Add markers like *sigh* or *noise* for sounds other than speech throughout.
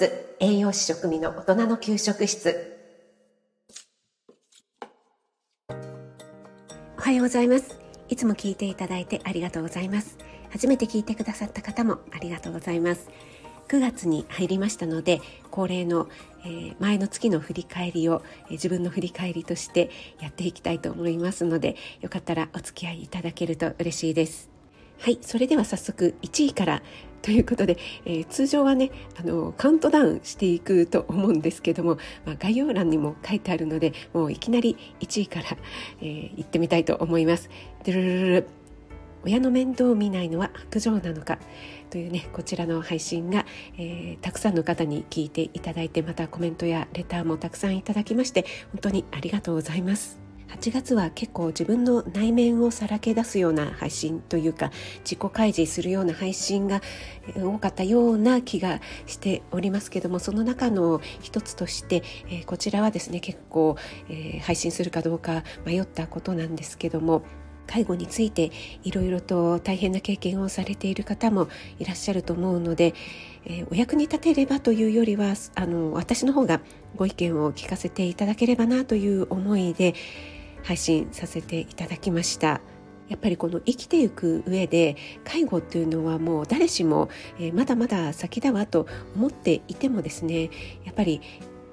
室栄養士食味の大人の給食室。おはようございます。いつも聞いていただいてありがとうございます。初めて聞いてくださった方もありがとうございます。9月に入りましたので恒例の、えー、前の月の振り返りを、えー、自分の振り返りとしてやっていきたいと思いますのでよかったらお付き合いいただけると嬉しいです。はいそれでは早速1位からということで、えー、通常はねあのカウントダウンしていくと思うんですけども、まあ、概要欄にも書いてあるのでもういきなり1位から、えー、行ってみたいと思います。ルルル親の面倒を見ないのは白状なのかというねこちらの配信が、えー、たくさんの方に聞いていただいてまたコメントやレターもたくさんいただきまして本当にありがとうございます。8月は結構自分の内面をさらけ出すような配信というか自己開示するような配信が多かったような気がしておりますけどもその中の一つとして、え、こちらはですね結構、え、配信するかどうか迷ったことなんですけども介護についていろいろと大変な経験をされている方もいらっしゃると思うので、えー、お役に立てればというよりはあの私の方がご意見を聞かせていただければなという思いで配信させていただきました。やっぱりこの生きていく上で介護っていうのはもう誰しも、え、まだまだ先だわと思っていてもですねやっぱり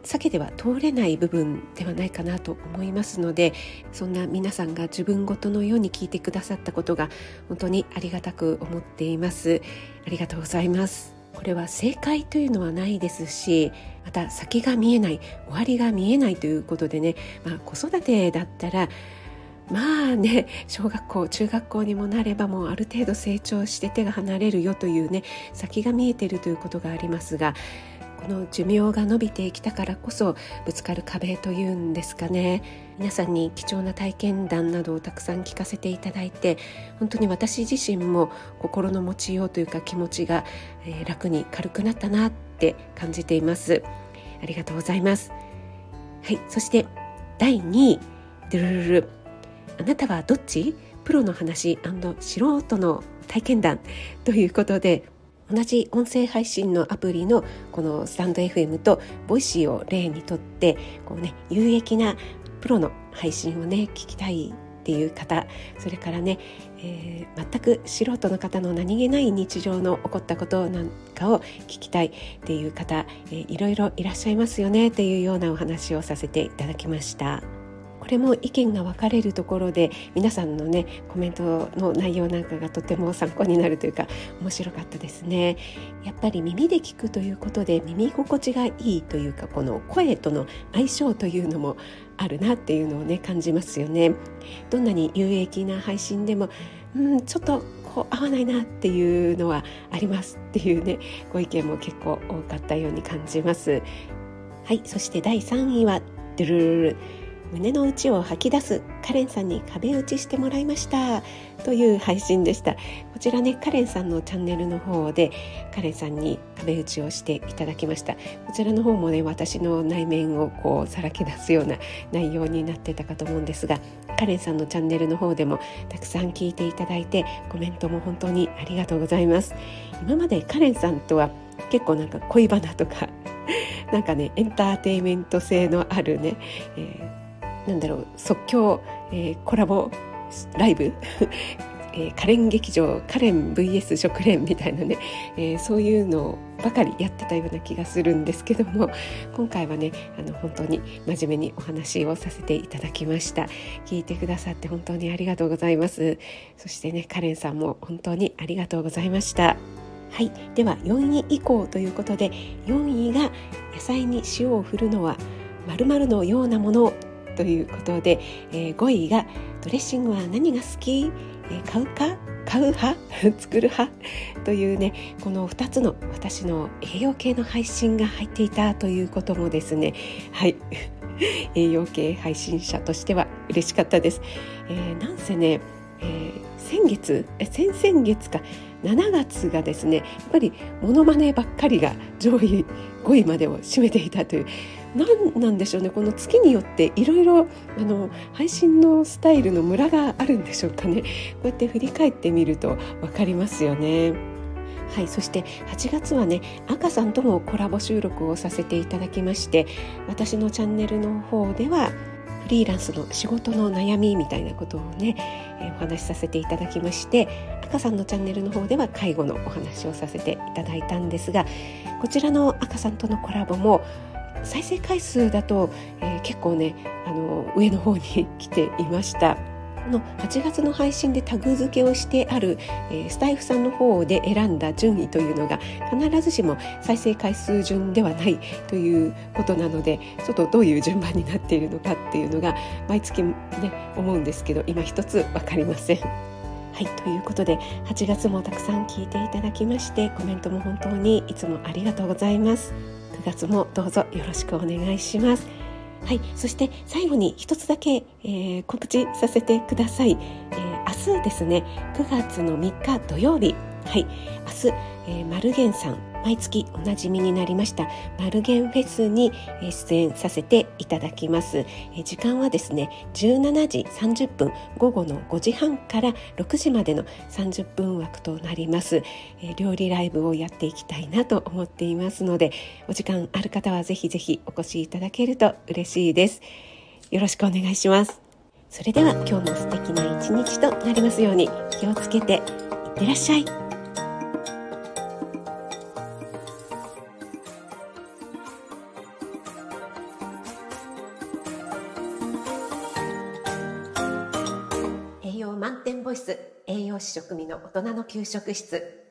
避けては通れない部分ではないかなと思いますのでそんな皆さんが自分ごとのように聞いてくださったことが本当にありがたく思っていますありがとうございますこれは正解というのはないですしまた先が見えない終わりが見えないということでね、まあ、子育てだったらまあね小学校中学校にもなればもうある程度成長して手が離れるよというね先が見えているということがありますがこの寿命が伸びてきたからこそぶつかる壁というんですかね。皆さんに貴重な体験談などをたくさん聞かせていただいて本当に私自身も心の持ちようというか気持ちが、えー、楽に軽くなったなって感じています。ありがとうございます。はいそして第2位。ドゥルルル。あなたはどっち？プロの話素人の体験談。ということで同じ音声配信のアプリのこのスタンド FM と Voicy を例にとってこうね有益なプロの配信をね聞きたいっていう方それからね、えー、全く素人の方の何気ない日常の起こったことなんかを聞きたいっていう方、えー、いろいろいらっしゃいますよねっていうようなお話をさせていただきました。これも意見が分かれるところで皆さんのねコメントの内容なんかがとても参考になるというか面白かったですね。やっぱり耳で聞くということで耳心地がいいというかこの声との相性というのもあるなっていうのをね感じますよね。どんなに有益な配信でもうんちょっとこう合わないなっていうのはありますっていうねご意見も結構多かったように感じます。はいそして第3位はドゥルルル。胸の内を吐き出すカレンさんに壁打ちしてもらいました。という配信でした。こちらねカレンさんのチャンネルの方でカレンさんに壁打ちをしていただきました。こちらの方もね私の内面をこうさらけ出すような内容になってたかと思うんですがカレンさんのチャンネルの方でもたくさん聞いていただいてコメントも本当にありがとうございます。今までカレンさんとは結構なんか恋バナとかなんかねエンターテインメント性のあるね、えーなんだろう即興、えー、コラボライブ *laughs* えー、カレン劇場カレン VS 食連みたいなね、えー、そういうのばかりやってたような気がするんですけども今回はねあの本当に真面目にお話をさせていただきました。聞いてくださって本当にありがとうございます。そしてねカレンさんも本当にありがとうございました。はい。では4位以降ということで4位が野菜に塩を振るのは〇〇のようなものということで、えー、5位がドレッシングは何が好き、えー、買うか？買う派？*laughs* 作る派？というねこの2つの私の栄養系の配信が入っていたということもですねはい。*laughs* 栄養系配信者としては嬉しかったです。えー、なんせね、えー、先月？え先々月か。7月がですねやっぱりモノマネばっかりが上位5位までを占めていたという何なんでしょうねこの月によっていろいろ配信のスタイルのムラがあるんでしょうかねこうやって振り返ってみると分かりますよね。はい、そして8月はね赤さんともコラボ収録をさせていただきまして私のチャンネルの方ではフリーランスの仕事の悩みみたいなことをね、お話しさせていただきまして赤さんのチャンネルの方では介護のお話をさせていただいたんですがこちらの赤さんとのコラボも再生回数だと、えー、結構ねあの上の方に来ていました。の8月の配信でタグ付けをしてある、えー、スタイフさんの方で選んだ順位というのが必ずしも再生回数順ではないということなのでちょっとどういう順番になっているのかっていうのが毎月ね思うんですけど今一つ分かりません。はいということで8月もたくさん聞いていただきましてコメントも本当にいつもありがとうございます。9月もどうぞよろしくお願いします。はい、そして最後に一つだけ、えー、告知させてください、えー、明日ですね9月の3日土曜日。はい明日、えー、マルゲンさん毎月おなじみになりましたマルゲンフェスに出演させていただきます。時間はですね17時30分午後の5時半から6時までの30分枠となります。料理ライブをやっていきたいなと思っていますのでお時間ある方はぜひぜひお越しいただけると嬉しいです。よろしくお願いします。それでは今日も素敵な一日となりますように気をつけていってらっしゃい。栄養満点ボイス栄養士食味の大人の給食室。